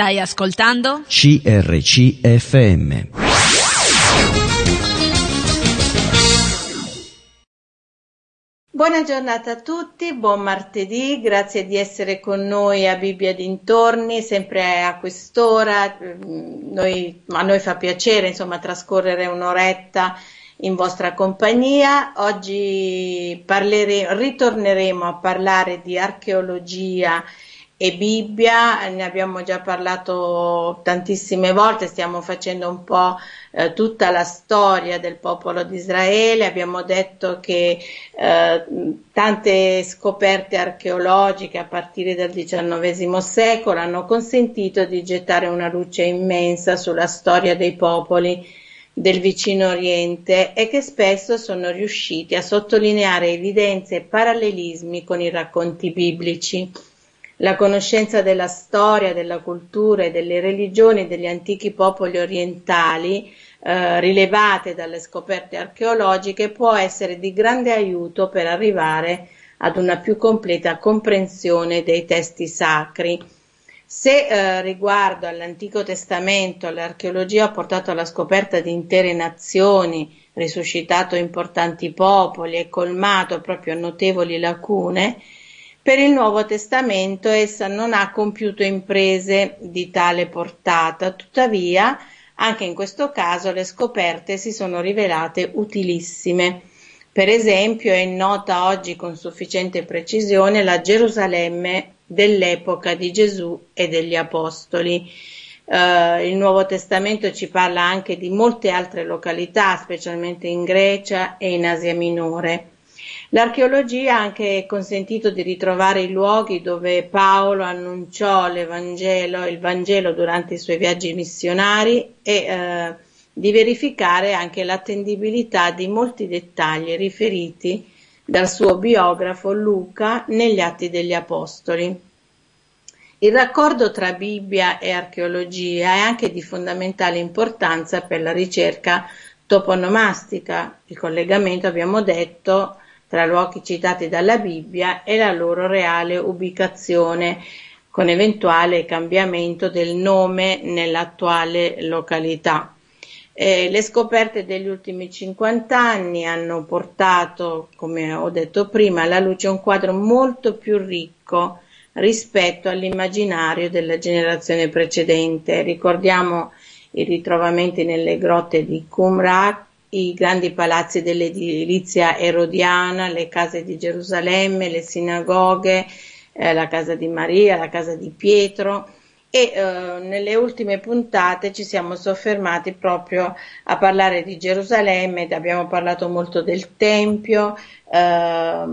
Stai ascoltando? CRCFM. Buona giornata a tutti, buon martedì, grazie di essere con noi a Bibbia dintorni, sempre a quest'ora. Noi, a noi fa piacere insomma trascorrere un'oretta in vostra compagnia. Oggi parlere, ritorneremo a parlare di archeologia e Bibbia, ne abbiamo già parlato tantissime volte, stiamo facendo un po' eh, tutta la storia del popolo di Israele, abbiamo detto che eh, tante scoperte archeologiche a partire dal XIX secolo hanno consentito di gettare una luce immensa sulla storia dei popoli del vicino Oriente e che spesso sono riusciti a sottolineare evidenze e parallelismi con i racconti biblici. La conoscenza della storia, della cultura e delle religioni degli antichi popoli orientali, eh, rilevate dalle scoperte archeologiche, può essere di grande aiuto per arrivare ad una più completa comprensione dei testi sacri. Se eh, riguardo all'Antico Testamento l'archeologia ha portato alla scoperta di intere nazioni, risuscitato importanti popoli e colmato proprio notevoli lacune, per il Nuovo Testamento essa non ha compiuto imprese di tale portata, tuttavia anche in questo caso le scoperte si sono rivelate utilissime. Per esempio è nota oggi con sufficiente precisione la Gerusalemme dell'epoca di Gesù e degli Apostoli. Uh, il Nuovo Testamento ci parla anche di molte altre località, specialmente in Grecia e in Asia Minore. L'archeologia ha anche consentito di ritrovare i luoghi dove Paolo annunciò l'Evangelo, il Vangelo durante i suoi viaggi missionari e eh, di verificare anche l'attendibilità di molti dettagli riferiti dal suo biografo Luca negli Atti degli Apostoli. Il raccordo tra Bibbia e archeologia è anche di fondamentale importanza per la ricerca toponomastica. Il collegamento, abbiamo detto, tra luoghi citati dalla Bibbia e la loro reale ubicazione, con eventuale cambiamento del nome nell'attuale località. Eh, le scoperte degli ultimi 50 anni hanno portato, come ho detto prima, alla luce un quadro molto più ricco rispetto all'immaginario della generazione precedente. Ricordiamo i ritrovamenti nelle grotte di Qumran, i grandi palazzi dell'edilizia erodiana, le case di Gerusalemme, le sinagoghe, eh, la casa di Maria, la casa di Pietro. E eh, nelle ultime puntate ci siamo soffermati proprio a parlare di Gerusalemme, abbiamo parlato molto del Tempio eh,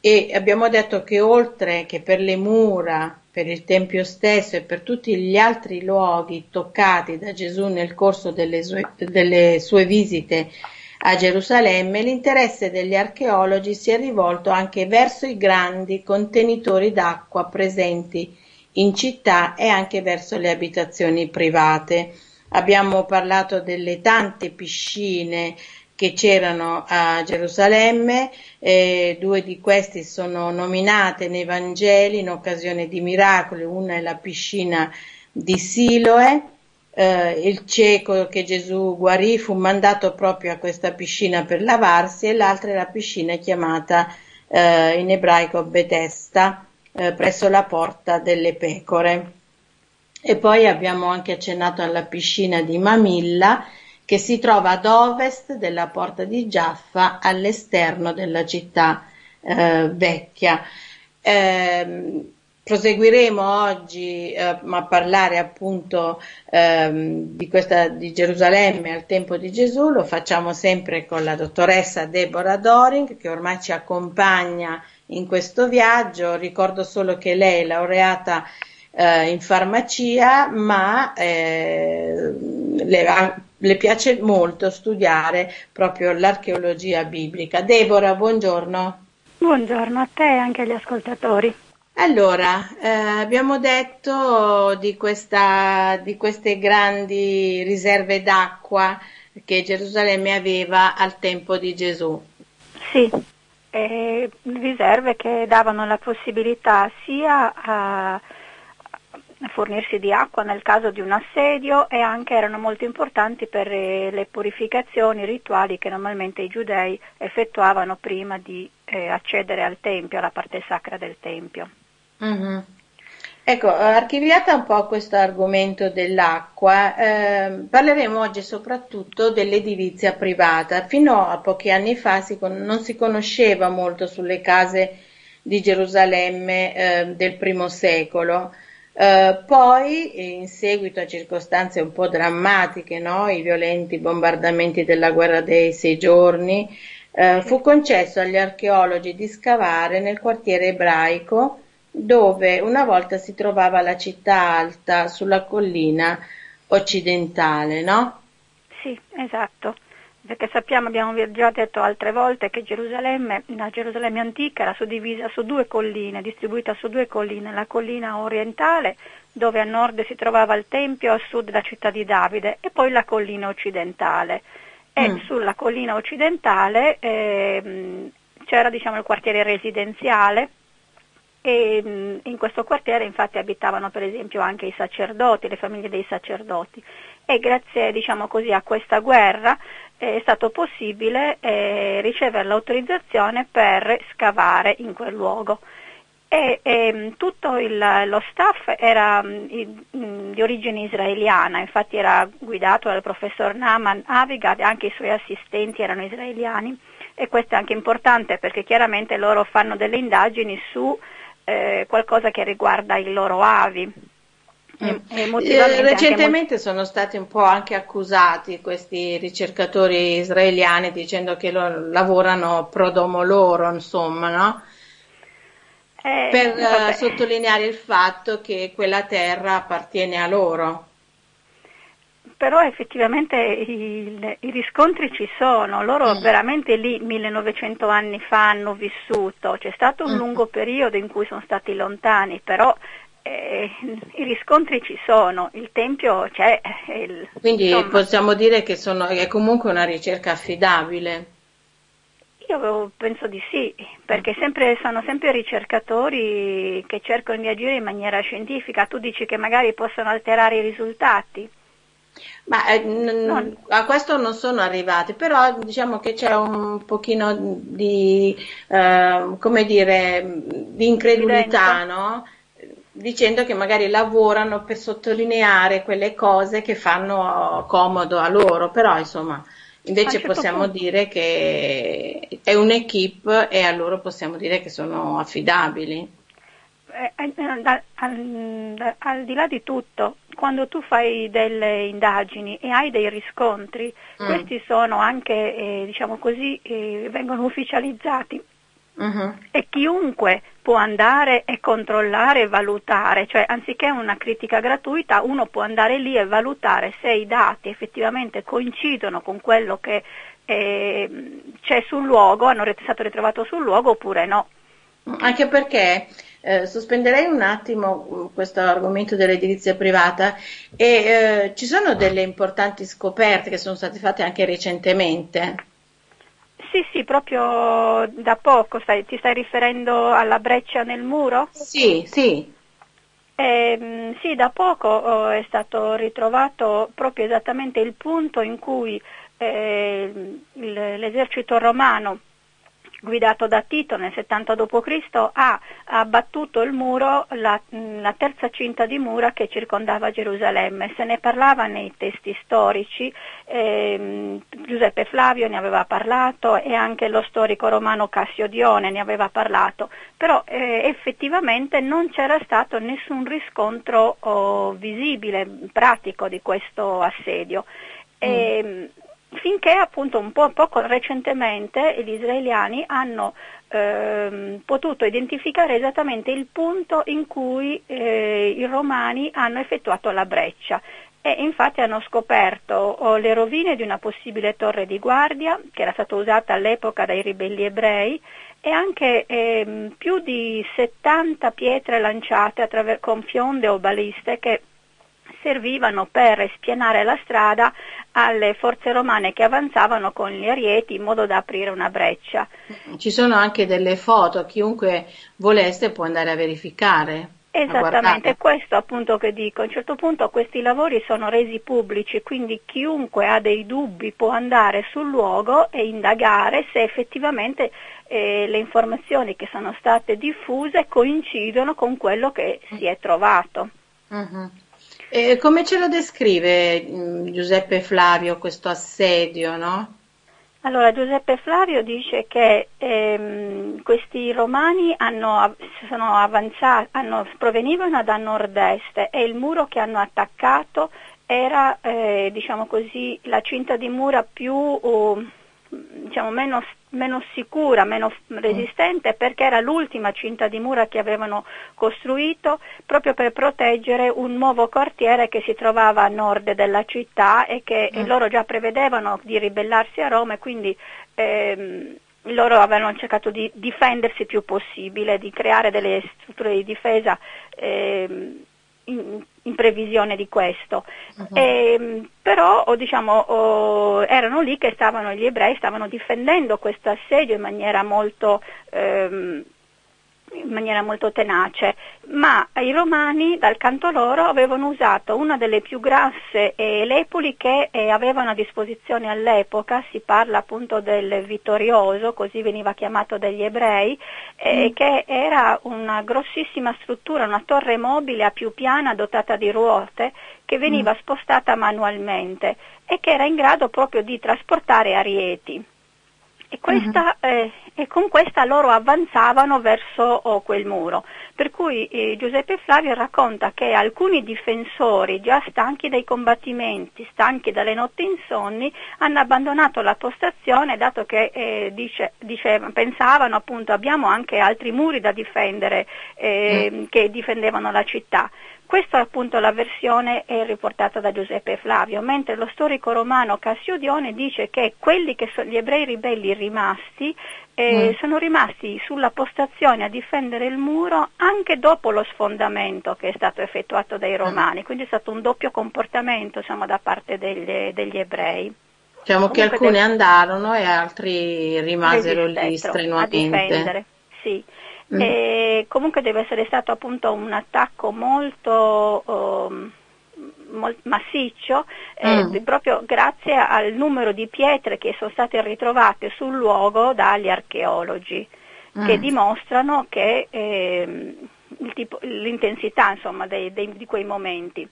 e abbiamo detto che oltre che per le mura per il Tempio stesso e per tutti gli altri luoghi toccati da Gesù nel corso delle sue, delle sue visite a Gerusalemme, l'interesse degli archeologi si è rivolto anche verso i grandi contenitori d'acqua presenti in città e anche verso le abitazioni private. Abbiamo parlato delle tante piscine che c'erano a Gerusalemme, eh, due di questi sono nominate nei Vangeli in occasione di miracoli, una è la piscina di Siloe, eh, il cieco che Gesù guarì fu mandato proprio a questa piscina per lavarsi e l'altra è la piscina chiamata eh, in ebraico Betesta, eh, presso la porta delle pecore. E poi abbiamo anche accennato alla piscina di Mamilla, che si trova ad ovest della porta di Giaffa all'esterno della città eh, vecchia. Eh, proseguiremo oggi eh, a parlare appunto ehm, di questa di Gerusalemme al tempo di Gesù, lo facciamo sempre con la dottoressa Deborah Doring che ormai ci accompagna in questo viaggio. Ricordo solo che lei è laureata eh, in farmacia, ma eh, le, le piace molto studiare proprio l'archeologia biblica. Deborah, buongiorno. Buongiorno a te e anche agli ascoltatori. Allora, eh, abbiamo detto di, questa, di queste grandi riserve d'acqua che Gerusalemme aveva al tempo di Gesù. Sì, eh, riserve che davano la possibilità sia a, fornirsi di acqua nel caso di un assedio e anche erano molto importanti per eh, le purificazioni rituali che normalmente i giudei effettuavano prima di eh, accedere al Tempio, alla parte sacra del Tempio. Mm-hmm. Ecco, archiviata un po' questo argomento dell'acqua, eh, parleremo oggi soprattutto dell'edilizia privata. Fino a pochi anni fa si con- non si conosceva molto sulle case di Gerusalemme eh, del primo secolo. Eh, poi, in seguito a circostanze un po' drammatiche, no? i violenti bombardamenti della guerra dei sei giorni, eh, fu concesso agli archeologi di scavare nel quartiere ebraico dove una volta si trovava la città alta sulla collina occidentale, no? Sì, esatto, perché sappiamo, abbiamo già detto altre volte che Gerusalemme, la Gerusalemme antica era suddivisa su due colline, distribuita su due colline, la collina orientale dove a nord si trovava il Tempio, a sud la città di Davide e poi la collina occidentale. E mm. sulla collina occidentale eh, c'era diciamo, il quartiere residenziale e mm, in questo quartiere infatti abitavano per esempio anche i sacerdoti, le famiglie dei sacerdoti e grazie diciamo così, a questa guerra è stato possibile eh, ricevere l'autorizzazione per scavare in quel luogo e, e mm, tutto il, lo staff era mm, di origine israeliana, infatti era guidato dal professor Naaman Avigad e anche i suoi assistenti erano israeliani e questo è anche importante perché chiaramente loro fanno delle indagini su eh, qualcosa che riguarda i loro avi. Eh, recentemente sono stati un po' anche accusati questi ricercatori israeliani dicendo che lo, lavorano pro domo loro, insomma, no? Eh, per uh, sottolineare il fatto che quella terra appartiene a loro però effettivamente il, i riscontri ci sono, loro mm. veramente lì 1900 anni fa hanno vissuto, c'è stato un mm. lungo periodo in cui sono stati lontani, però eh, i riscontri ci sono, il Tempio c'è. Il, Quindi insomma, possiamo dire che sono, è comunque una ricerca affidabile. Io penso di sì, perché sempre, sono sempre ricercatori che cercano di agire in maniera scientifica. Tu dici che magari possono alterare i risultati. Ma eh, n- a questo non sono arrivati, però diciamo che c'è un pochino di, eh, come dire, di incredulità, no? Dicendo che magari lavorano per sottolineare quelle cose che fanno comodo a loro, però insomma invece certo possiamo punto. dire che è un'equipe e a loro possiamo dire che sono affidabili. Eh, eh, al, al, al, di là di tutto, quando tu fai delle indagini e hai dei riscontri, mm. questi sono anche, eh, diciamo così, eh, vengono ufficializzati uh-huh. e chiunque può andare e controllare e valutare, cioè anziché una critica gratuita, uno può andare lì e valutare se i dati effettivamente coincidono con quello che eh, c'è sul luogo, hanno stato ritrovato sul luogo oppure no. Anche perché eh, sospenderei un attimo mm, questo argomento dell'edilizia privata e eh, ci sono delle importanti scoperte che sono state fatte anche recentemente. Sì, sì, proprio da poco, stai, ti stai riferendo alla breccia nel muro? Sì, sì. Eh, sì, da poco oh, è stato ritrovato proprio esattamente il punto in cui eh, l'esercito romano guidato da Tito nel 70 d.C., ha abbattuto il muro, la, la, terza cinta di mura che circondava Gerusalemme. Se ne parlava nei testi storici, eh, Giuseppe Flavio ne aveva parlato e anche lo storico romano Cassio Dione ne aveva parlato, però eh, effettivamente non c'era stato nessun riscontro oh, visibile, pratico di questo assedio. Mm. E, ehm, finché appunto un po' poco recentemente gli israeliani hanno ehm, potuto identificare esattamente il punto in cui eh, i romani hanno effettuato la breccia. E infatti hanno scoperto oh, le rovine di una possibile torre di guardia che era stata usata all'epoca dai ribelli ebrei e anche ehm, più di 70 pietre lanciate attraver- con fionde o baliste che servivano per spianare la strada alle forze romane che avanzavano con gli arieti in modo da aprire una breccia. Ci sono anche delle foto, chiunque volesse può andare a verificare. Esattamente, è questo appunto che dico. A un certo punto questi lavori sono resi pubblici, quindi chiunque ha dei dubbi può andare sul luogo e indagare se effettivamente eh, le informazioni che sono state diffuse coincidono con quello che si è trovato. Uh-huh. E come ce lo descrive mm, Giuseppe Flavio questo assedio, no? Allora, Giuseppe Flavio dice che ehm, questi romani hanno, hanno, provenivano da nord-est e il muro che hanno attaccato era, eh, diciamo così, la cinta di mura più, uh, diciamo, meno meno sicura, meno resistente perché era l'ultima cinta di mura che avevano costruito proprio per proteggere un nuovo quartiere che si trovava a nord della città e che mm. loro già prevedevano di ribellarsi a Roma e quindi ehm, loro avevano cercato di difendersi il più possibile, di creare delle strutture di difesa ehm, in, in, previsione di questo. Uh-huh. E, però diciamo, oh, erano lì che stavano gli ebrei, stavano difendendo questo assedio in maniera molto ehm, in maniera molto tenace, ma i romani dal canto loro avevano usato una delle più grasse eh, lepoli che eh, avevano a disposizione all'epoca, si parla appunto del vittorioso, così veniva chiamato dagli ebrei, eh, mm. che era una grossissima struttura, una torre mobile a più piana dotata di ruote che veniva mm. spostata manualmente e che era in grado proprio di trasportare arieti. E, questa, uh-huh. eh, e, con questa loro avanzavano verso oh, quel muro. Per cui eh, Giuseppe Flavio racconta che alcuni difensori, già stanchi dai combattimenti, stanchi dalle notti insonni, hanno abbandonato la postazione dato che eh, dice, diceva, pensavano appunto abbiamo anche altri muri da difendere uh-huh. che difendevano la città. Questa è appunto la versione riportata da Giuseppe Flavio, mentre lo storico romano Cassiodione dice che quelli che sono gli ebrei ribelli rimasti eh, mm. sono rimasti sulla postazione a difendere il muro anche dopo lo sfondamento che è stato effettuato dai romani, mm. quindi è stato un doppio comportamento insomma, da parte degli, degli ebrei. Diciamo Comunque che alcuni deve... andarono e altri rimasero lì strenuamente. A difendere, sì. Mm. E comunque deve essere stato appunto un attacco molto um, massiccio eh, mm. proprio grazie al numero di pietre che sono state ritrovate sul luogo dagli archeologi mm. che dimostrano che, eh, tipo, l'intensità insomma, dei, dei, di quei momenti.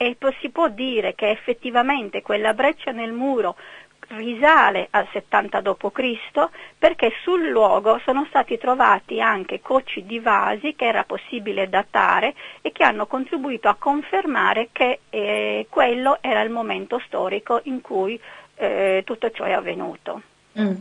E si può dire che effettivamente quella breccia nel muro risale al 70 d.C. perché sul luogo sono stati trovati anche cocci di vasi che era possibile datare e che hanno contribuito a confermare che eh, quello era il momento storico in cui eh, tutto ciò è avvenuto. Mm.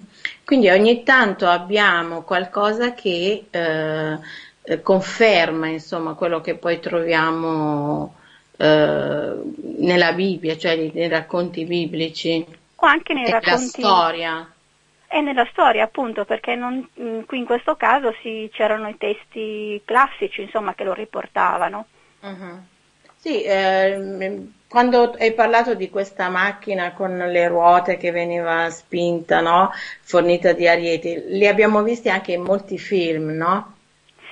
Quindi ogni tanto abbiamo qualcosa che eh, conferma insomma, quello che poi troviamo eh, nella Bibbia, cioè nei racconti biblici o anche nei e racconti... Nella storia. E nella storia appunto, perché non, mm, qui in questo caso sì, c'erano i testi classici insomma, che lo riportavano. Uh-huh. Sì, eh, quando hai parlato di questa macchina con le ruote che veniva spinta, no? fornita di arieti, li abbiamo visti anche in molti film, no?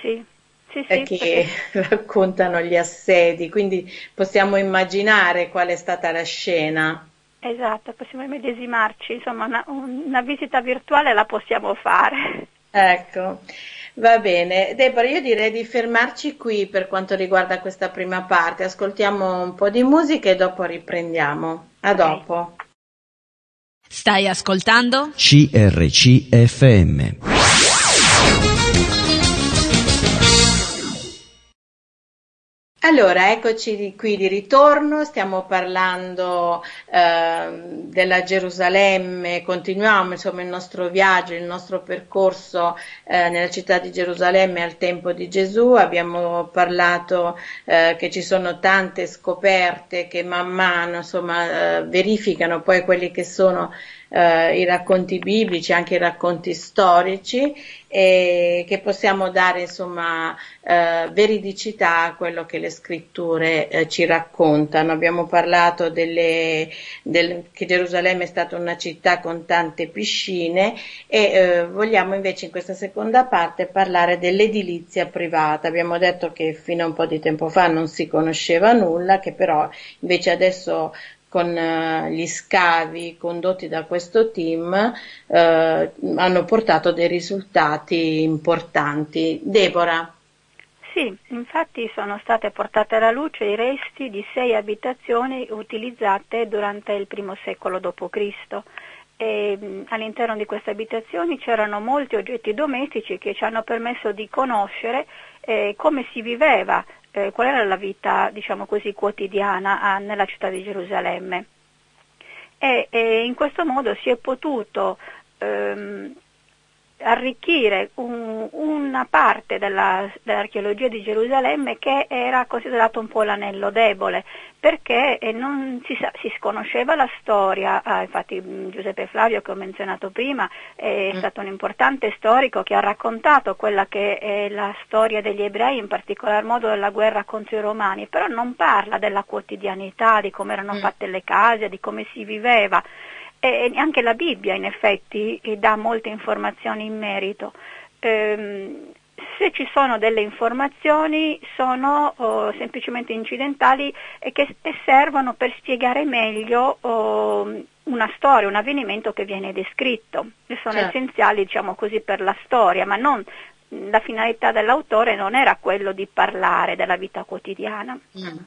Sì. Sì, sì, che perché... raccontano gli assedi, quindi possiamo immaginare qual è stata la scena. Esatto, possiamo medesimarci, insomma una, una visita virtuale la possiamo fare. Ecco, va bene. Deborah, io direi di fermarci qui per quanto riguarda questa prima parte. Ascoltiamo un po' di musica e dopo riprendiamo. A okay. dopo. Stai ascoltando? CRCFM. Allora, eccoci qui di ritorno, stiamo parlando eh, della Gerusalemme, continuiamo insomma il nostro viaggio, il nostro percorso eh, nella città di Gerusalemme al tempo di Gesù, abbiamo parlato eh, che ci sono tante scoperte che man mano insomma, eh, verificano poi quelli che sono eh, i racconti biblici, anche i racconti storici e che possiamo dare insomma eh, veridicità a quello che le scritture eh, ci raccontano. Abbiamo parlato delle, del, che Gerusalemme è stata una città con tante piscine e eh, vogliamo invece in questa seconda parte parlare dell'edilizia privata. Abbiamo detto che fino a un po' di tempo fa non si conosceva nulla, che però invece adesso con uh, gli scavi condotti da questo team uh, hanno portato dei risultati importanti. Deborah. Sì, infatti sono state portate alla luce i resti di sei abitazioni utilizzate durante il primo secolo d.C. All'interno di queste abitazioni c'erano molti oggetti domestici che ci hanno permesso di conoscere eh, come si viveva eh, qual era la vita, diciamo così, quotidiana a, nella città di Gerusalemme. E, e, in questo modo si è potuto ehm, arricchire un, una parte della, dell'archeologia di Gerusalemme che era considerato un po' l'anello debole, perché eh, non si, si sconosceva la storia, ah, infatti mm, Giuseppe Flavio che ho menzionato prima è mm. stato un importante storico che ha raccontato quella che è la storia degli ebrei, in particolar modo della guerra contro i romani, però non parla della quotidianità, di come erano mm. fatte le case, di come si viveva e anche la Bibbia in effetti dà molte informazioni in merito. Ehm, se ci sono delle informazioni sono oh, semplicemente incidentali e che e servono per spiegare meglio oh, una storia, un avvenimento che viene descritto e sono certo. essenziali diciamo così per la storia, ma non, la finalità dell'autore non era quello di parlare della vita quotidiana. Mm.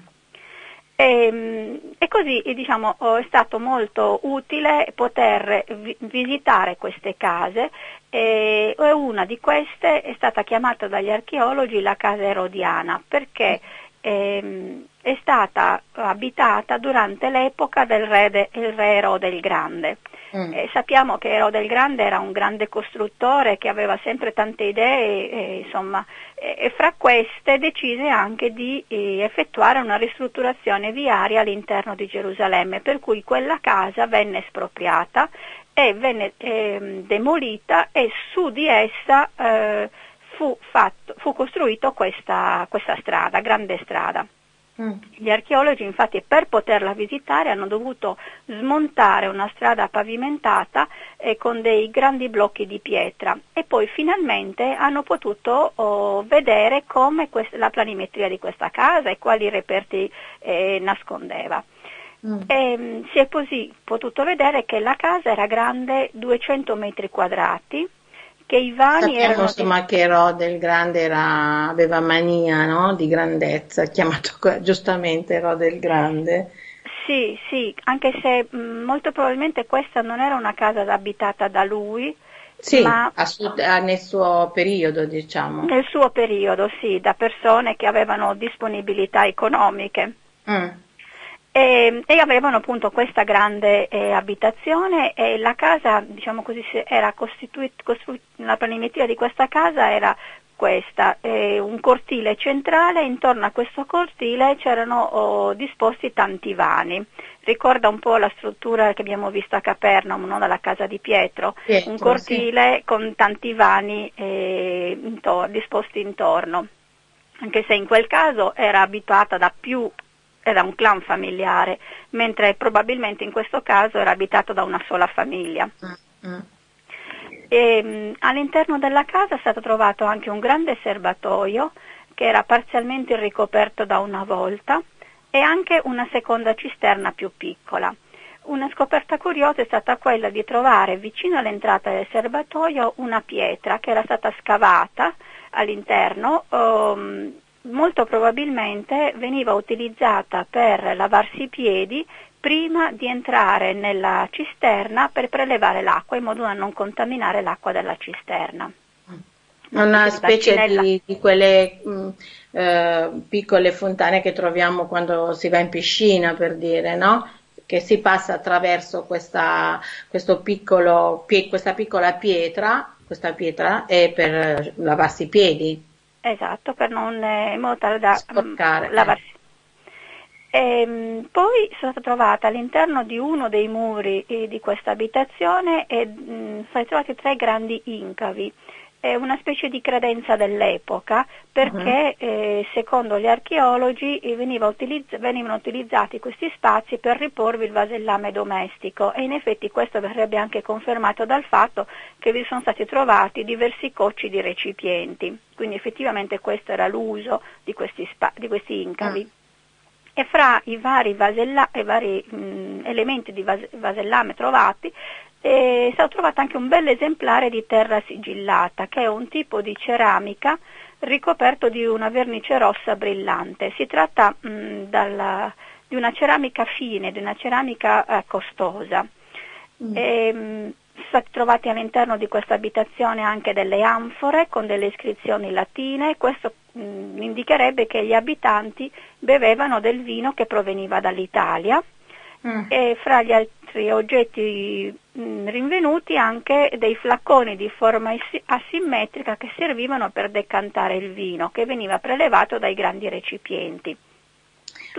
E, ehm, e così diciamo, oh, è stato molto utile poter vi- visitare queste case e una di queste è stata chiamata dagli archeologi la casa erodiana perché ehm, è stata abitata durante l'epoca del re, de- re Erode il Grande. Mm. Eh, sappiamo che Erode il Grande era un grande costruttore che aveva sempre tante idee e, insomma, e fra queste decise anche di eh, effettuare una ristrutturazione viaria all'interno di Gerusalemme, per cui quella casa venne espropriata e venne eh, demolita e su di essa eh, fu, fatto, fu costruita questa, questa strada, grande strada. Mm. Gli archeologi infatti per poterla visitare hanno dovuto smontare una strada pavimentata eh, con dei grandi blocchi di pietra e poi finalmente hanno potuto oh, vedere come quest- la planimetria di questa casa e quali reperti eh, nascondeva. Mm. E, mm, si è così potuto vedere che la casa era grande 200 metri quadrati, che i vani Sappiamo, erano... insomma che Erode Grande era, aveva mania no? di grandezza, chiamato giustamente Erode il Grande. Sì, sì, anche se molto probabilmente questa non era una casa abitata da lui, sì, ma, suo, nel suo periodo, diciamo. Nel suo periodo, sì, da persone che avevano disponibilità economiche. Mm e, e avevano appunto questa grande eh, abitazione e la casa, diciamo così, era costituita, costruita, la planimetria di questa casa era questa, eh, un cortile centrale, intorno a questo cortile c'erano oh, disposti tanti vani. Ricorda un po' la struttura che abbiamo visto a Capernaum, no? dalla casa di Pietro, Pietro un cortile sì. con tanti vani eh, intor- disposti intorno, anche se in quel caso era abituata da più era un clan familiare, mentre probabilmente in questo caso era abitato da una sola famiglia. Mm-hmm. E, mh, all'interno della casa è stato trovato anche un grande serbatoio che era parzialmente ricoperto da una volta e anche una seconda cisterna più piccola. Una scoperta curiosa è stata quella di trovare vicino all'entrata del serbatoio una pietra che era stata scavata all'interno um, molto probabilmente veniva utilizzata per lavarsi i piedi prima di entrare nella cisterna per prelevare l'acqua in modo da non contaminare l'acqua della cisterna. Una specie di, di, quelle mh, mm, eh, piccole fontane che troviamo quando si va in piscina, per dire, no? Che si passa attraverso questa, piccolo, questa piccola pietra, questa pietra è per lavarsi i piedi, Esatto, per non, eh, in modo tale da Sporcare, um, lavarsi. E, ehm, poi sono stata trovata all'interno di uno dei muri eh, di questa abitazione e mh, sono stati trovati tre grandi incavi è una specie di credenza dell'epoca perché uh-huh. eh, secondo gli archeologi eh, utilizz- venivano utilizzati questi spazi per riporvi il vasellame domestico e in effetti questo verrebbe anche confermato dal fatto che vi sono stati trovati diversi cocci di recipienti, quindi effettivamente questo era l'uso di questi, spa- di questi incavi. Uh-huh. E fra i vari, vasella- i vari mh, elementi di vas- vasellame trovati è stato trovato anche un bel esemplare di terra sigillata, che è un tipo di ceramica ricoperto di una vernice rossa brillante. Si tratta mh, dalla, di una ceramica fine, di una ceramica eh, costosa. Mm. E, mh, sono stati trovati all'interno di questa abitazione anche delle anfore con delle iscrizioni latine, questo mh, indicherebbe che gli abitanti bevevano del vino che proveniva dall'Italia mm. e fra gli altri oggetti mh, mm, rinvenuti anche dei flacconi di forma asimmetrica che servivano per decantare il vino che veniva prelevato dai grandi recipienti.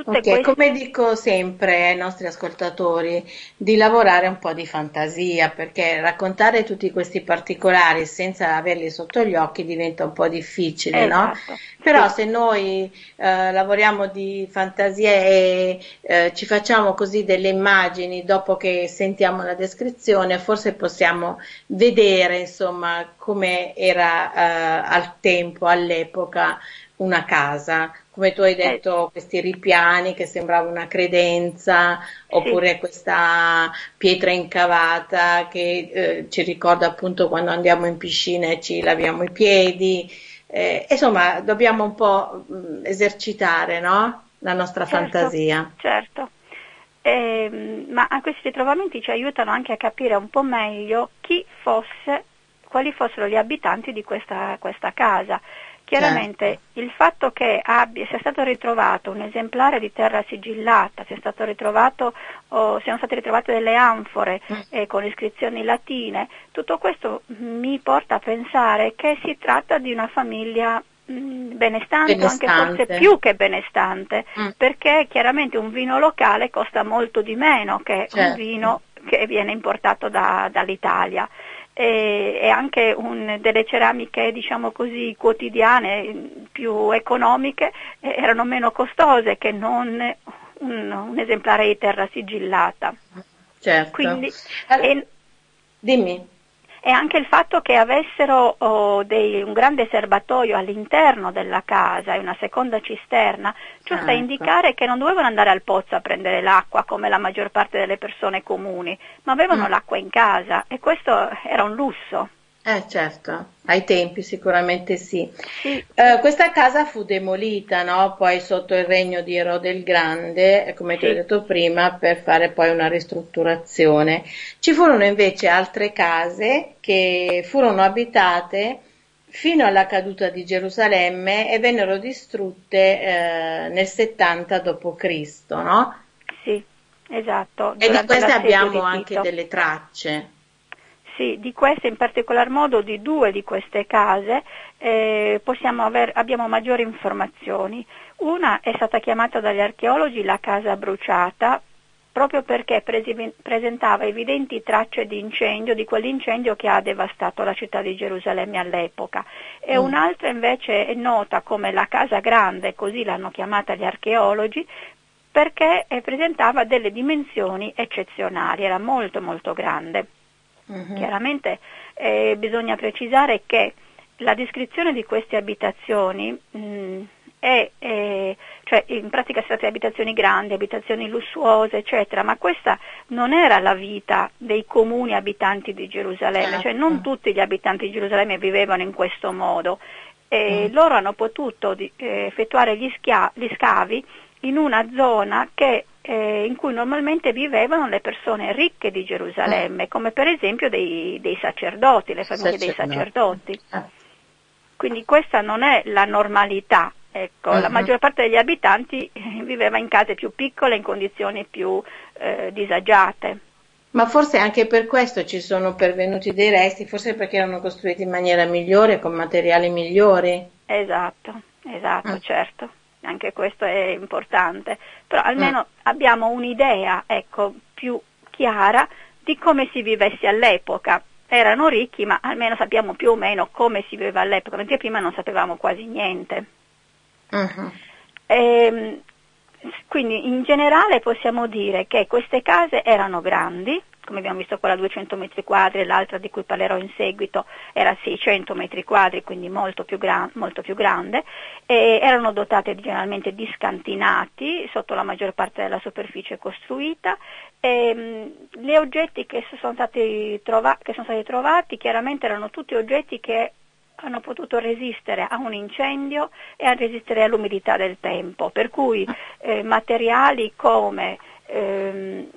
Tutte okay, queste... Come dico sempre ai nostri ascoltatori, di lavorare un po' di fantasia, perché raccontare tutti questi particolari senza averli sotto gli occhi diventa un po' difficile, esatto. no? Però sì. se noi eh, lavoriamo di fantasia e eh, ci facciamo così delle immagini dopo che sentiamo la descrizione, forse possiamo vedere, insomma, come era eh, al tempo, all'epoca, una casa, come tu hai eh. detto, eh. questi ripiani che sembrava una credenza, oppure sì. questa pietra incavata che eh, ci ricorda appunto quando andiamo in piscina e ci laviamo i piedi. Eh, insomma, dobbiamo un po' mm, esercitare no? la nostra certo, fantasia. Certo. Eh, ma questi ritrovamenti ci aiutano anche a capire un po' meglio chi fosse, quali fossero gli abitanti di questa, questa casa Chiaramente certo. il fatto che abbia, sia stato ritrovato un esemplare di terra sigillata, sia stato ritrovato, oh, siano state ritrovate delle anfore mm. eh, con iscrizioni latine, tutto questo mi porta a pensare che si tratta di una famiglia mm, benestante, benestante, anche forse più che benestante, mm. perché chiaramente un vino locale costa molto di meno che certo. un vino che viene importato da, dall'Italia e, e anche un, delle ceramiche diciamo così quotidiane più economiche eh, erano meno costose che non un, un esemplare di terra sigillata. Certo. Quindi, allora, e, dimmi e anche il fatto che avessero oh, dei, un grande serbatoio all'interno della casa e una seconda cisterna, ciò sta a ecco. indicare che non dovevano andare al pozzo a prendere l'acqua come la maggior parte delle persone comuni, ma avevano mm. l'acqua in casa e questo era un lusso. Eh certo, ai tempi sicuramente sì. Uh, questa casa fu demolita no? poi sotto il regno di Erode il Grande, come ti ho detto prima, per fare poi una ristrutturazione. Ci furono invece altre case che furono abitate fino alla caduta di Gerusalemme e vennero distrutte eh, nel 70 d.C., no? Sì, esatto. E di queste abbiamo anche delle tracce. Sì, di queste, in particolar modo di due di queste case, eh, aver, abbiamo maggiori informazioni. Una è stata chiamata dagli archeologi la casa bruciata, proprio perché presi, presentava evidenti tracce di incendio, di quell'incendio che ha devastato la città di Gerusalemme all'epoca. E mm. un'altra invece è nota come la casa grande, così l'hanno chiamata gli archeologi, perché presentava delle dimensioni eccezionali, era molto molto grande. Uh-huh. Chiaramente eh, bisogna precisare che la descrizione di queste abitazioni mh, è, è, cioè in pratica si tratta di abitazioni grandi, abitazioni lussuose, eccetera, ma questa non era la vita dei comuni abitanti di Gerusalemme, certo. cioè non tutti gli abitanti di Gerusalemme vivevano in questo modo. E mm. Loro hanno potuto di, eh, effettuare gli, schia- gli, scavi in una zona che eh, in cui normalmente vivevano le persone ricche di Gerusalemme, mm. come per esempio dei, dei sacerdoti, le famiglie Sacerdote. dei sacerdoti. Ah. Quindi questa non è la normalità, ecco, uh-huh. la mm-hmm. maggior parte degli abitanti eh, viveva in case più piccole, in condizioni più eh, disagiate. Ma forse anche per questo ci sono pervenuti dei resti, forse perché erano costruiti in maniera migliore, con materiali migliori. Esatto, esatto, mm. certo anche questo è importante, però almeno mm. abbiamo un'idea ecco, più chiara di come si vivesse all'epoca. Erano ricchi, ma almeno sappiamo più o meno come si viveva all'epoca, mentre prima non sapevamo quasi niente. Uh-huh. E, quindi in generale possiamo dire che queste case erano grandi, come abbiamo visto quella 200 metri quadri e l'altra di cui parlerò in seguito era 600 metri quadri, quindi molto più, gran, molto più grande, erano dotate generalmente di scantinati sotto la maggior parte della superficie costruita. E, mh, gli oggetti che sono, trova- che sono stati trovati chiaramente erano tutti oggetti che hanno potuto resistere a un incendio e a resistere all'umidità del tempo, per cui eh, materiali come ehm,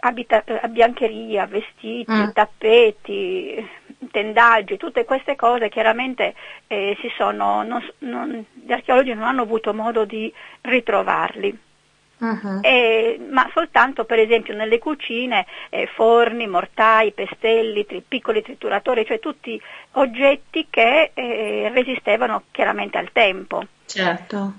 abita- biancheria, vestiti, mm. tappeti, tendaggi, tutte queste cose chiaramente eh, sono, non, non, gli archeologi non hanno avuto modo di ritrovarli. Uh-huh. Eh, ma soltanto per esempio nelle cucine eh, forni, mortai, pestelli, tri- piccoli trituratori, cioè tutti oggetti che eh, resistevano chiaramente al tempo. Certo.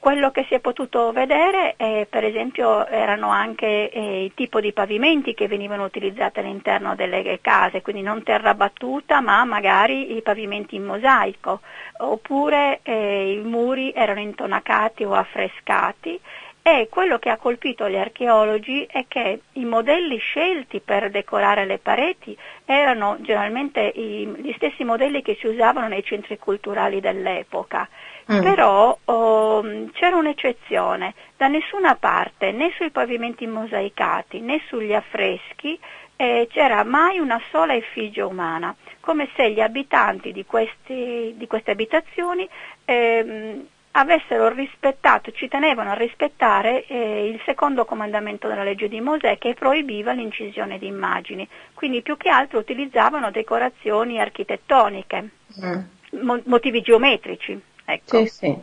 Quello che si è potuto vedere eh, per esempio erano anche eh, il tipo di pavimenti che venivano utilizzati all'interno delle case, quindi non terra battuta ma magari i pavimenti in mosaico, oppure eh, i muri erano intonacati o affrescati e quello che ha colpito gli archeologi è che i modelli scelti per decorare le pareti erano generalmente i, gli stessi modelli che si usavano nei centri culturali dell'epoca. Mm. Però oh, c'era un'eccezione, da nessuna parte, né sui pavimenti mosaicati né sugli affreschi, eh, c'era mai una sola effigie umana, come se gli abitanti di, questi, di queste abitazioni eh, avessero rispettato, ci tenevano a rispettare eh, il secondo comandamento della legge di Mosè che proibiva l'incisione di immagini, quindi più che altro utilizzavano decorazioni architettoniche, mm. mo- motivi geometrici. Ecco. Sì, sì,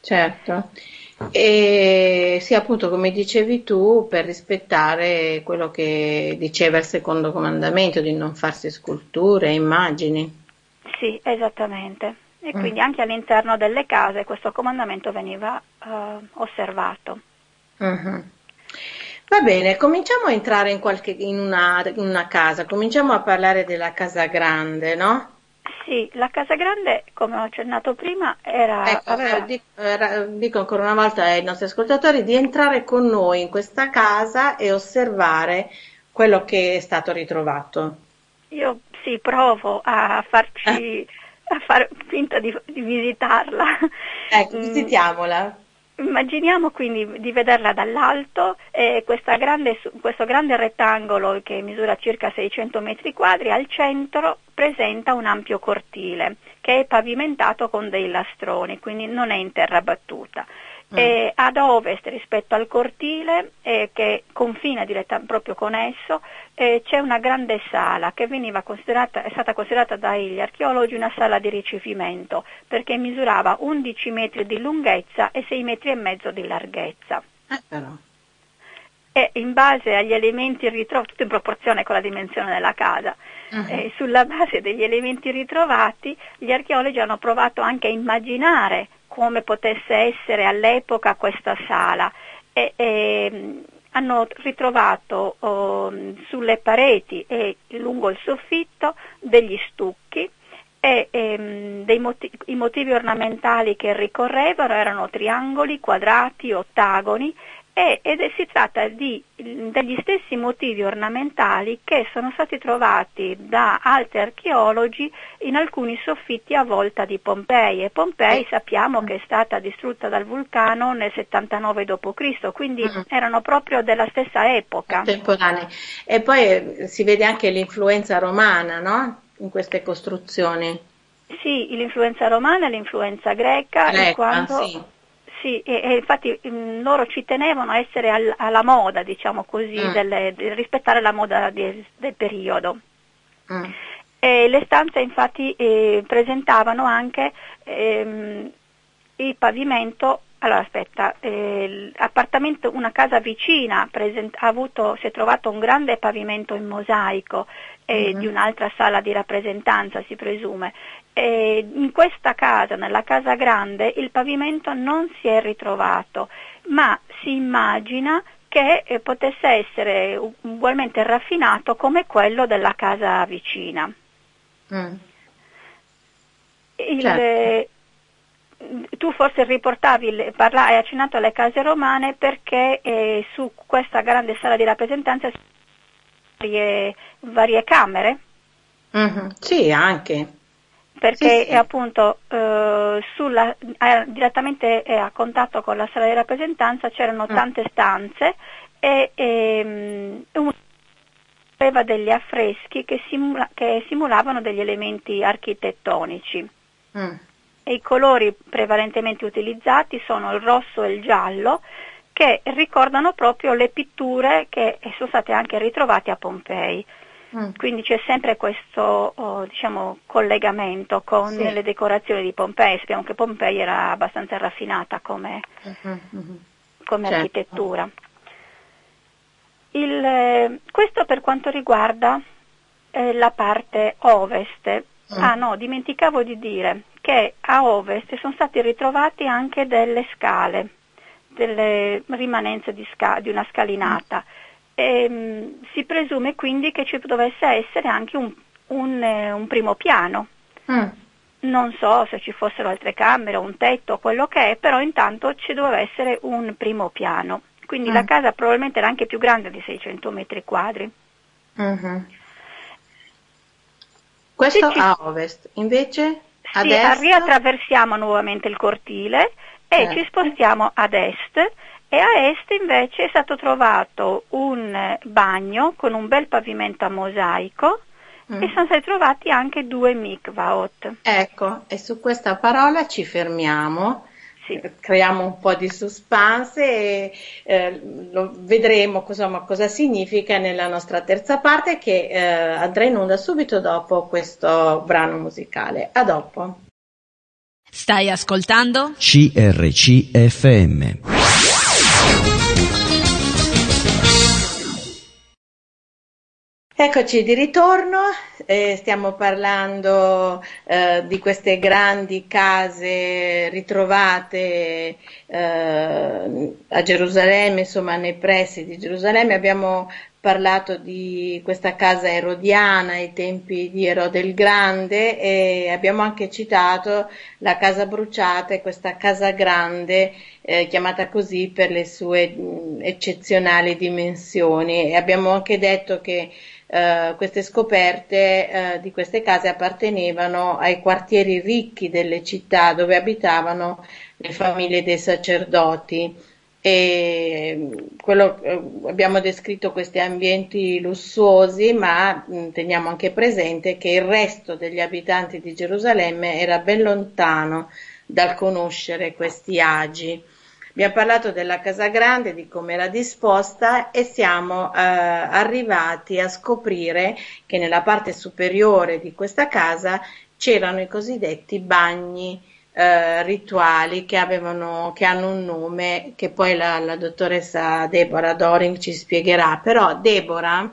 certo. E sì, appunto, come dicevi tu, per rispettare quello che diceva il secondo comandamento di non farsi sculture, immagini. Sì, esattamente e mm. quindi anche all'interno delle case questo comandamento veniva uh, osservato. Uh-huh. Va bene, cominciamo a entrare in, qualche, in, una, in, una, casa, cominciamo a parlare della casa grande, no? Sì, la casa grande, come ho accennato prima, era... Ecco, aveva... dico, dico ancora una volta ai nostri ascoltatori di entrare con noi in questa casa e osservare quello che è stato ritrovato. Io sì, provo a farci... Eh a fare finta di, di visitarla. Ecco, visitiamola. Immaginiamo quindi di vederla dall'alto, eh, grande, questo grande rettangolo che misura circa 600 metri quadri, al centro presenta un ampio cortile che è pavimentato con dei lastroni, quindi non è in terra battuta. Mm. E ad ovest rispetto al cortile, eh, che confina diretta, proprio con esso, eh, c'è una grande sala che è stata considerata dagli archeologi una sala di ricevimento perché misurava 11 metri di lunghezza e 6 metri e mezzo di larghezza. Eh. E in base agli elementi ritrovati, tutto in proporzione con la dimensione della casa, uh-huh. eh, sulla base degli elementi ritrovati, gli archeologi hanno provato anche a immaginare come potesse essere all'epoca questa sala e, e hanno ritrovato oh, sulle pareti e lungo il soffitto degli stucchi e ehm, motivi, i motivi ornamentali che ricorrevano erano triangoli, quadrati, ottagoni ed è, si tratta di, degli stessi motivi ornamentali che sono stati trovati da altri archeologi in alcuni soffitti a volta di Pompei e Pompei sappiamo che è stata distrutta dal vulcano nel 79 d.C., quindi mm. erano proprio della stessa epoca. Temporanei. E poi eh, si vede anche l'influenza romana no? in queste costruzioni. Sì, l'influenza romana e l'influenza greca, greca quando... sì sì, e, e infatti mh, mm, loro ci tenevano a essere al, alla moda, diciamo così, mm. delle, di rispettare la moda di, del periodo. Mm. E le stanze infatti eh, presentavano anche ehm, il pavimento allora aspetta, eh, appartamento, una casa vicina present- ha avuto, si è trovato un grande pavimento in mosaico eh, mm-hmm. di un'altra sala di rappresentanza si presume E in questa casa, nella casa grande, il pavimento non si è ritrovato, ma si immagina che eh, potesse essere ugualmente raffinato come quello della casa vicina. Mm. Il, certo. Tu forse riportavi, parla, hai accennato alle case romane perché eh, su questa grande sala di rappresentanza varie, varie camere? Mm-hmm. Sì, anche. Perché sì, sì. appunto eh, sulla, eh, direttamente a contatto con la sala di rappresentanza c'erano mm. tante stanze e ehm, aveva degli affreschi che, simula, che, simulavano degli elementi architettonici. Mm. E I colori prevalentemente utilizzati sono il rosso e il giallo, che ricordano proprio le pitture che sono state anche ritrovate a Pompei. Mm. Quindi c'è sempre questo oh, diciamo, collegamento con sì. le decorazioni di Pompei. Sappiamo che Pompei era abbastanza raffinata come, mm-hmm. come certo. architettura. Il, eh, questo per quanto riguarda eh, la parte ovest. Mm. Ah no, dimenticavo di dire che a ovest sono stati ritrovati anche delle scale, delle rimanenze di, sca- di una scalinata. E, mh, mm, si presume quindi che ci dovesse essere anche un, un, eh, un primo piano. Mm. Non so se ci fossero altre camere, un tetto, quello che è, però intanto ci doveva essere un primo piano. Quindi mm. la casa probabilmente era anche più grande di 600 metri quadri. Mm-hmm. Questo ci... a ovest, invece ad sì, riattraversiamo nuovamente il cortile e eh. ci spostiamo ad est e a est invece è stato trovato un bagno con un bel pavimento a mosaico mm. e sono stati trovati anche due mikvaot. Ecco, e su questa parola ci fermiamo sì. creiamo un po' di suspense e eh, lo vedremo cosa, cosa, significa nella nostra terza parte che eh, andrà in onda subito dopo questo brano musicale. A dopo. Stai ascoltando? CRCFM. Eccoci di ritorno, eh, stiamo parlando eh, di queste grandi case ritrovate eh, a Gerusalemme, insomma nei pressi di Gerusalemme. Abbiamo parlato di questa casa erodiana ai tempi di Erode il Grande e abbiamo anche citato la casa bruciata e questa casa grande eh, chiamata così per le sue mh, eccezionali dimensioni e abbiamo anche detto che eh, queste scoperte eh, di queste case appartenevano ai quartieri ricchi delle città dove abitavano le famiglie dei sacerdoti. E quello, eh, abbiamo descritto questi ambienti lussuosi, ma mh, teniamo anche presente che il resto degli abitanti di Gerusalemme era ben lontano dal conoscere questi agi. Abbiamo parlato della Casa Grande, di come era disposta e siamo eh, arrivati a scoprire che nella parte superiore di questa casa c'erano i cosiddetti bagni eh, rituali che, avevano, che hanno un nome che poi la, la dottoressa Deborah Doring ci spiegherà. Però Deborah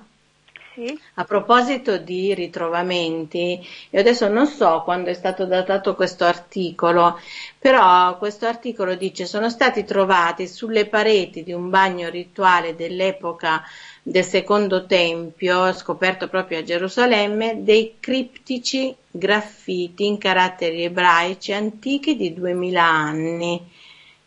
sì. A proposito di ritrovamenti, io adesso non so quando è stato datato questo articolo, però questo articolo dice sono stati trovati sulle pareti di un bagno rituale dell'epoca del secondo tempio, scoperto proprio a Gerusalemme, dei criptici graffiti in caratteri ebraici antichi di 2000 anni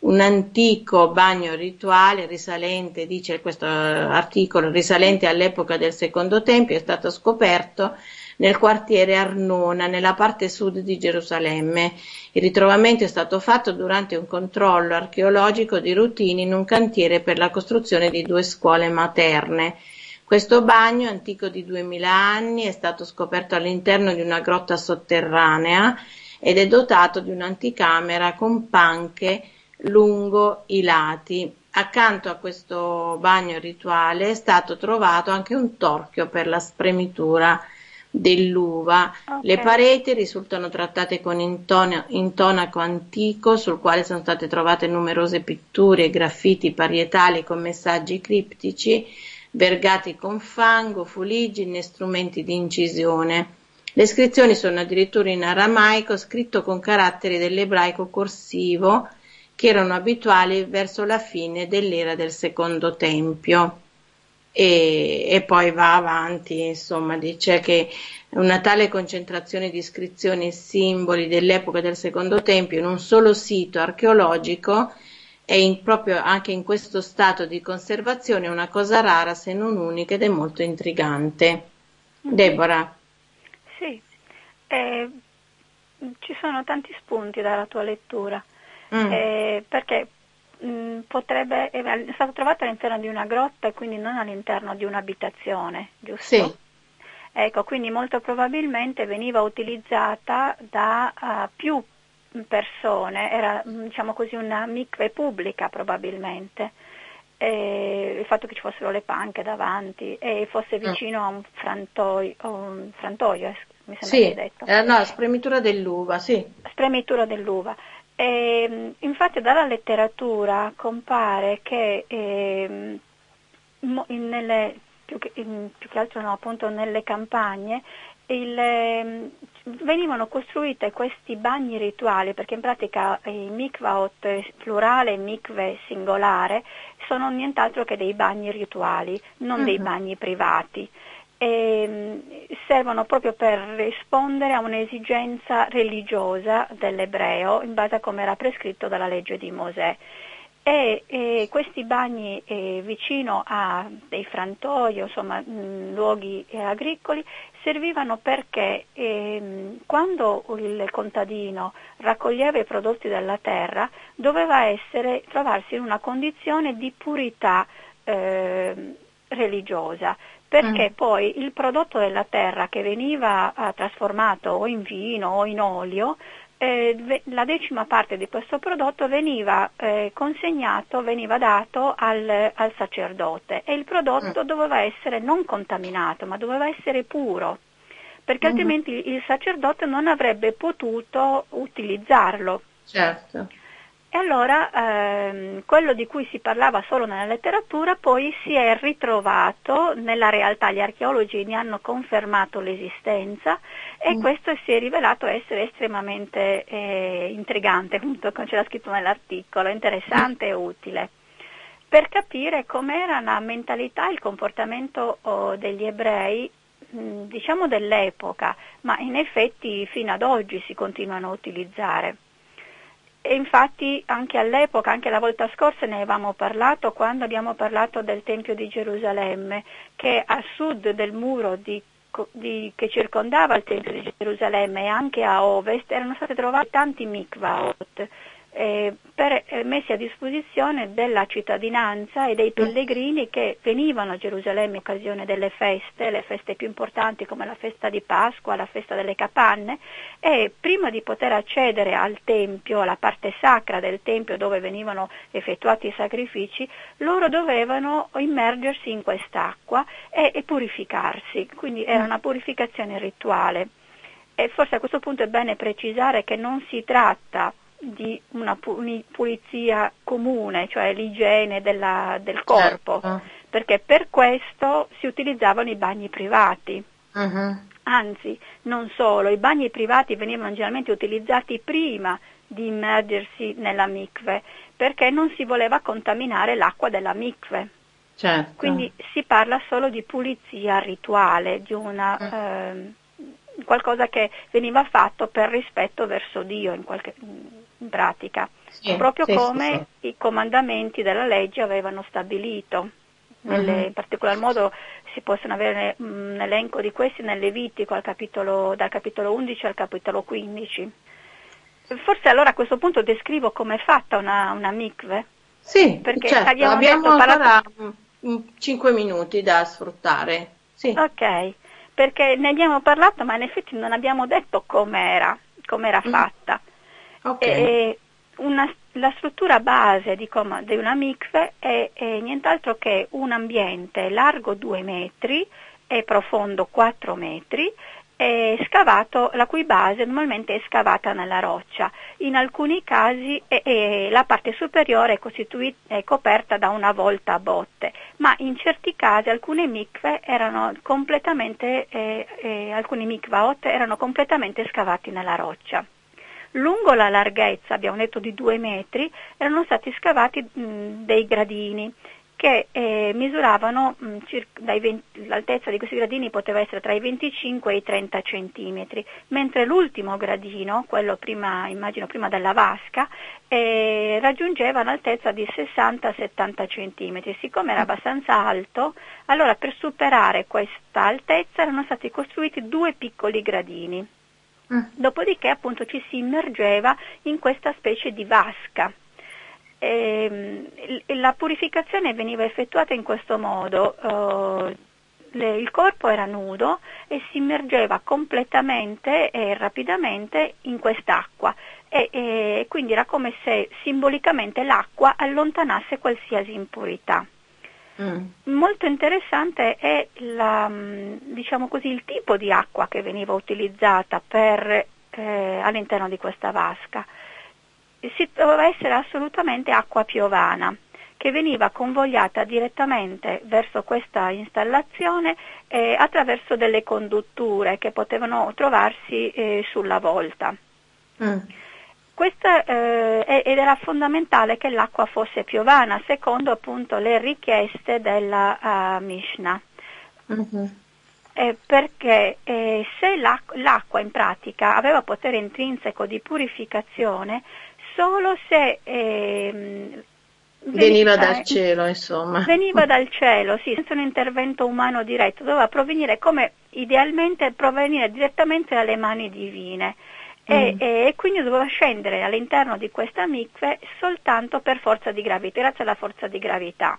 un antico bagno rituale risalente, dice questo articolo, risalente all'epoca del secondo tempio, è stato scoperto nel quartiere Arnona, nella parte sud di Gerusalemme. Il ritrovamento è stato fatto durante un controllo archeologico di routine in un cantiere per la costruzione di due scuole materne. Questo bagno, antico di 2000 anni, è stato scoperto all'interno di una grotta sotterranea ed è dotato di un'anticamera con panche lungo i lati. Accanto a questo bagno rituale è stato trovato anche un torchio per la spremitura dell'uva. Okay. Le pareti risultano trattate con intonaco, intonaco antico sul quale sono state trovate numerose pitture e graffiti parietali con messaggi criptici, vergati con fango, fuliggine e strumenti di incisione. Le iscrizioni sono addirittura in aramaico, scritto con caratteri dell'ebraico corsivo, che erano abituali verso la fine dell'era del secondo tempio. E, e, poi va avanti, insomma, dice che una tale concentrazione di iscrizioni e simboli dell'epoca del secondo tempio in un solo sito archeologico è in, proprio anche in questo stato di conservazione una cosa rara se non unica ed è molto intrigante. Mm-hmm. Deborah. Sì, eh, ci sono tanti spunti dalla tua lettura, mm. eh, perché mh, mm, potrebbe, è stato trovato all'interno di una grotta e quindi non all'interno di un'abitazione, giusto? Sì. Ecco, quindi molto probabilmente veniva utilizzata da uh, più persone, era diciamo così una mikve pubblica probabilmente. E il fatto che ci fossero le panche davanti e fosse mm. vicino a un frantoio, un frantoio eh, mi sembra sì, detto. Eh, no, spremitura dell'uva, sì. Spremitura dell'uva. E, infatti dalla letteratura compare che eh, nelle, più, che, più che altro no, appunto nelle campagne il, ehm, venivano costruite questi bagni rituali, perché in pratica i mikvaot plurale e mikve singolare sono nient'altro che dei bagni rituali, non uh-huh. dei mhm. bagni privati. E, ehm, servono proprio per rispondere a un'esigenza religiosa dell'ebreo in base a come era prescritto dalla legge di Mosè. E, e questi bagni eh, vicino a dei frantoi, insomma mh, luoghi eh, agricoli, servivano perché eh, quando il contadino raccoglieva i prodotti della terra doveva essere, trovarsi in una condizione di purità ehm, religiosa perché mm. poi il prodotto della terra che veniva eh, trasformato o in vino o in olio eh, la decima parte di questo prodotto veniva eh, consegnato, veniva dato al, al, sacerdote e il prodotto mm. doveva essere non contaminato, ma doveva essere puro, perché mm. altrimenti il sacerdote non avrebbe potuto utilizzarlo. Certo. E allora ehm, quello di cui si parlava solo nella letteratura poi si è ritrovato nella realtà, gli archeologi ne hanno confermato l'esistenza e mm. questo si è rivelato essere estremamente eh, intrigante, appunto come c'era scritto nell'articolo, interessante mm. e utile, per capire com'era la mentalità e il comportamento oh, degli ebrei mh, diciamo dell'epoca, ma in effetti fino ad oggi si continuano a utilizzare. E infatti anche all'epoca, anche la volta scorsa ne avevamo parlato quando abbiamo parlato del Tempio di Gerusalemme, che a sud del muro di, di, che circondava il Tempio di Gerusalemme e anche a ovest erano stati trovati tanti mikvaot eh, per, eh, messi a disposizione della cittadinanza e dei pellegrini che venivano a Gerusalemme in occasione delle feste, le feste più importanti come la festa di Pasqua, la festa delle capanne e prima di poter accedere al Tempio, alla parte sacra del Tempio dove venivano effettuati i sacrifici, loro dovevano immergersi in quest'acqua e, e purificarsi, quindi era una purificazione rituale. E forse a questo punto è bene precisare che non si tratta di una pulizia comune, cioè l'igiene della, del corpo, certo. perché per questo si utilizzavano i bagni privati. Uh-huh. Anzi, non solo, i bagni privati venivano generalmente utilizzati prima di immergersi nella mikve, perché non si voleva contaminare l'acqua della mikve. Certo. Quindi si parla solo di pulizia rituale, di una... Uh-huh. Eh, qualcosa che veniva fatto per rispetto verso Dio in qualche, in pratica, sì, proprio sì, come sì, i comandamenti della legge avevano stabilito. Nelle, uh-huh. In particolar modo si possono avere un elenco di questi nel Levitico capitolo, dal capitolo 11 al capitolo 15. Forse allora a questo punto descrivo come è fatta una, una mikve. Sì, perché certo, abbiamo, abbiamo detto, ancora parlato... 5 minuti da sfruttare. Sì. Ok, perché ne abbiamo parlato ma in effetti non abbiamo detto com'era, com'era mm. fatta. Okay. Una, la struttura base di, di una mikve è, è, nient'altro che un ambiente largo 2 metri e profondo 4 metri scavato, la cui base normalmente è scavata nella roccia. In alcuni casi eh, eh, la parte superiore è, è, coperta da una volta a botte, ma in certi casi alcune mikve erano completamente, eh, eh alcuni mikvaot erano completamente scavati nella roccia. Lungo la larghezza, abbiamo detto di due metri, erano stati scavati mh, dei gradini che eh, misuravano mh, circa, 20, l'altezza di questi gradini poteva essere tra i 25 e i 30 centimetri, mentre l'ultimo gradino, quello prima, immagino prima della vasca, eh, raggiungeva un'altezza di 60-70 centimetri. Siccome era abbastanza alto, allora per superare questa altezza erano stati costruiti due piccoli gradini. Mm. Dopodiché appunto ci si immergeva in questa specie di vasca e, ehm, la purificazione veniva effettuata in questo modo. Uh, le, il corpo era nudo e si immergeva completamente e rapidamente in quest'acqua e, e quindi era come se simbolicamente l'acqua allontanasse qualsiasi impurità. Mm. Molto interessante è la, diciamo così, il tipo di acqua che veniva utilizzata per, eh, all'interno di questa vasca si doveva essere assolutamente acqua piovana che veniva convogliata direttamente verso questa installazione eh, attraverso delle condutture che potevano trovarsi eh, sulla volta. Mm. Questa, eh, ed era fondamentale che l'acqua fosse piovana, secondo appunto le richieste della uh, Mishnah. Mm-hmm. Eh, perché eh, se l'acqua, l'acqua in pratica aveva potere intrinseco di purificazione, solo se eh, veniva dal cielo, insomma. Veniva dal cielo, sì, senza un intervento umano diretto, doveva provenire come idealmente provenire direttamente dalle mani divine. E, mm. e, quindi doveva scendere all'interno di questa mikve soltanto per forza di gravità, grazie alla forza di gravità.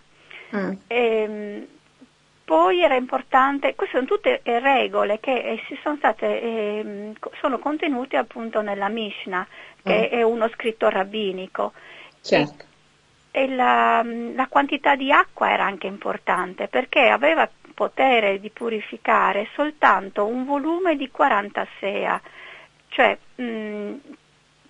Mm. E, ehm, poi era importante, queste sono tutte regole che eh, sono, state, eh, sono contenute appunto nella Mishnah, che mm. è uno scritto rabbinico. Certo. E, e la, la, quantità di acqua era anche importante perché aveva potere di purificare soltanto un volume di 40 sea, cioè mh, mm,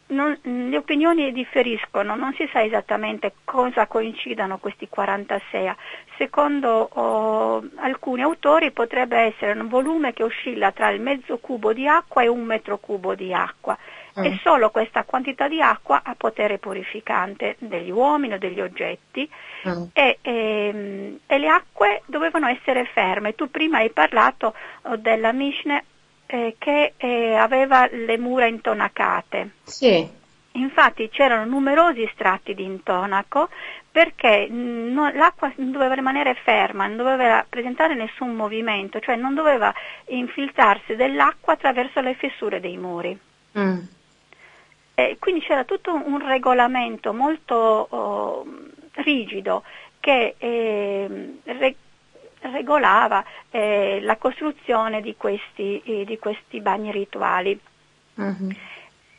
non, le opinioni differiscono, non si sa esattamente cosa coincidano questi 46. Secondo oh, alcuni autori potrebbe essere un volume che oscilla tra il mezzo cubo di acqua e un metro cubo di acqua mm. e solo questa quantità di acqua ha potere purificante degli uomini o degli oggetti mm. e, e, e, le acque dovevano essere ferme. Tu prima hai parlato oh, della Mishnah eh, che eh, aveva le mura intonacate. Sì. Infatti c'erano numerosi strati di intonaco perché no, l'acqua doveva rimanere ferma, non doveva presentare nessun movimento, cioè non doveva infiltrarsi dell'acqua attraverso le fessure dei muri. Mm. E quindi c'era tutto un regolamento molto oh, rigido che eh, re- regolava eh, la costruzione di questi, eh, di questi bagni rituali. Mm-hmm.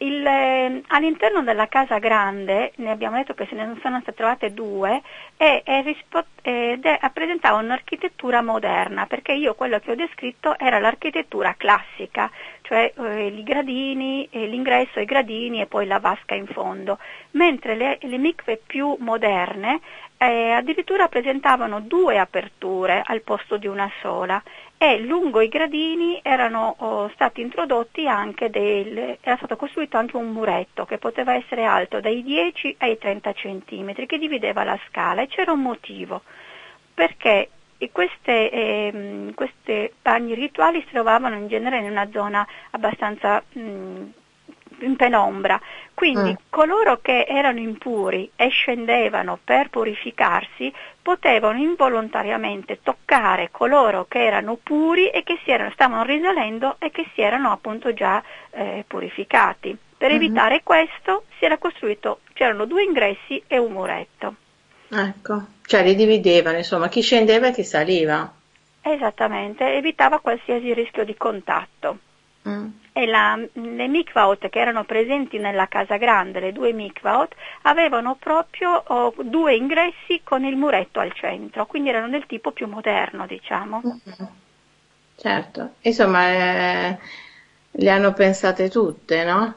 Il, eh, all'interno della casa grande, ne abbiamo detto che se ne sono state trovate due, e, e rispo- ed è, presentava un'architettura moderna, perché io quello che ho descritto era l'architettura classica, cioè eh, gradini, eh, l'ingresso, i gradini e poi la vasca in fondo, mentre le, le mikve più moderne eh, addirittura presentavano due aperture al posto di una sola e lungo i gradini erano oh, stati introdotti anche del, era stato costruito anche un muretto che poteva essere alto dai 10 ai 30 centimetri che divideva la scala e c'era un motivo. Perché queste, eh, queste bagni rituali si trovavano in genere in una zona abbastanza mh, in penombra. Quindi mm. coloro che erano impuri e scendevano per purificarsi potevano involontariamente toccare coloro che erano puri e che si erano, stavano risalendo e che si erano appunto già eh, purificati. Per mm-hmm. evitare questo si era costruito, c'erano due ingressi e un muretto. Ecco, cioè li dividevano, insomma, chi scendeva e chi saliva. Esattamente, evitava qualsiasi rischio di contatto. Mm e la, le mikvaot che erano presenti nella casa grande, le due mikvaot, avevano proprio oh, due ingressi con il muretto al centro, quindi erano del tipo più moderno, diciamo. Mm-hmm. certo. Insomma, eh, le hanno pensate tutte, no?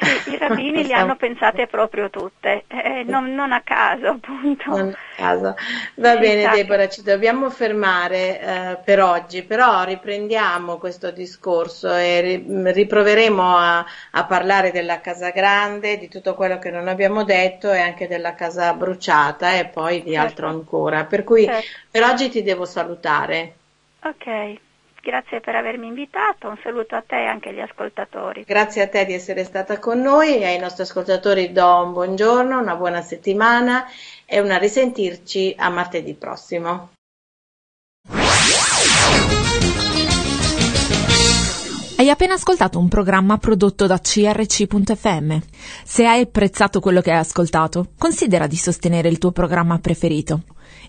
Sì, i rabbini le hanno pensate proprio tutte, eh, non, non, a caso appunto. Non a caso. Va bene esatto. Deborah, ci dobbiamo fermare eh, per oggi, però riprendiamo questo discorso e riproveremo a, a, parlare della casa grande, di tutto quello che non abbiamo detto e anche della casa bruciata e poi di certo. altro ancora. Per cui certo. per oggi ti devo salutare. Ok. Grazie per avermi invitato, un saluto a te e anche agli ascoltatori. Grazie a te di essere stata con noi e ai nostri ascoltatori do un buongiorno, una buona settimana e una risentirci a martedì prossimo. Hai appena ascoltato un programma prodotto da crc.fm. Se hai apprezzato quello che hai ascoltato, considera di sostenere il tuo programma preferito.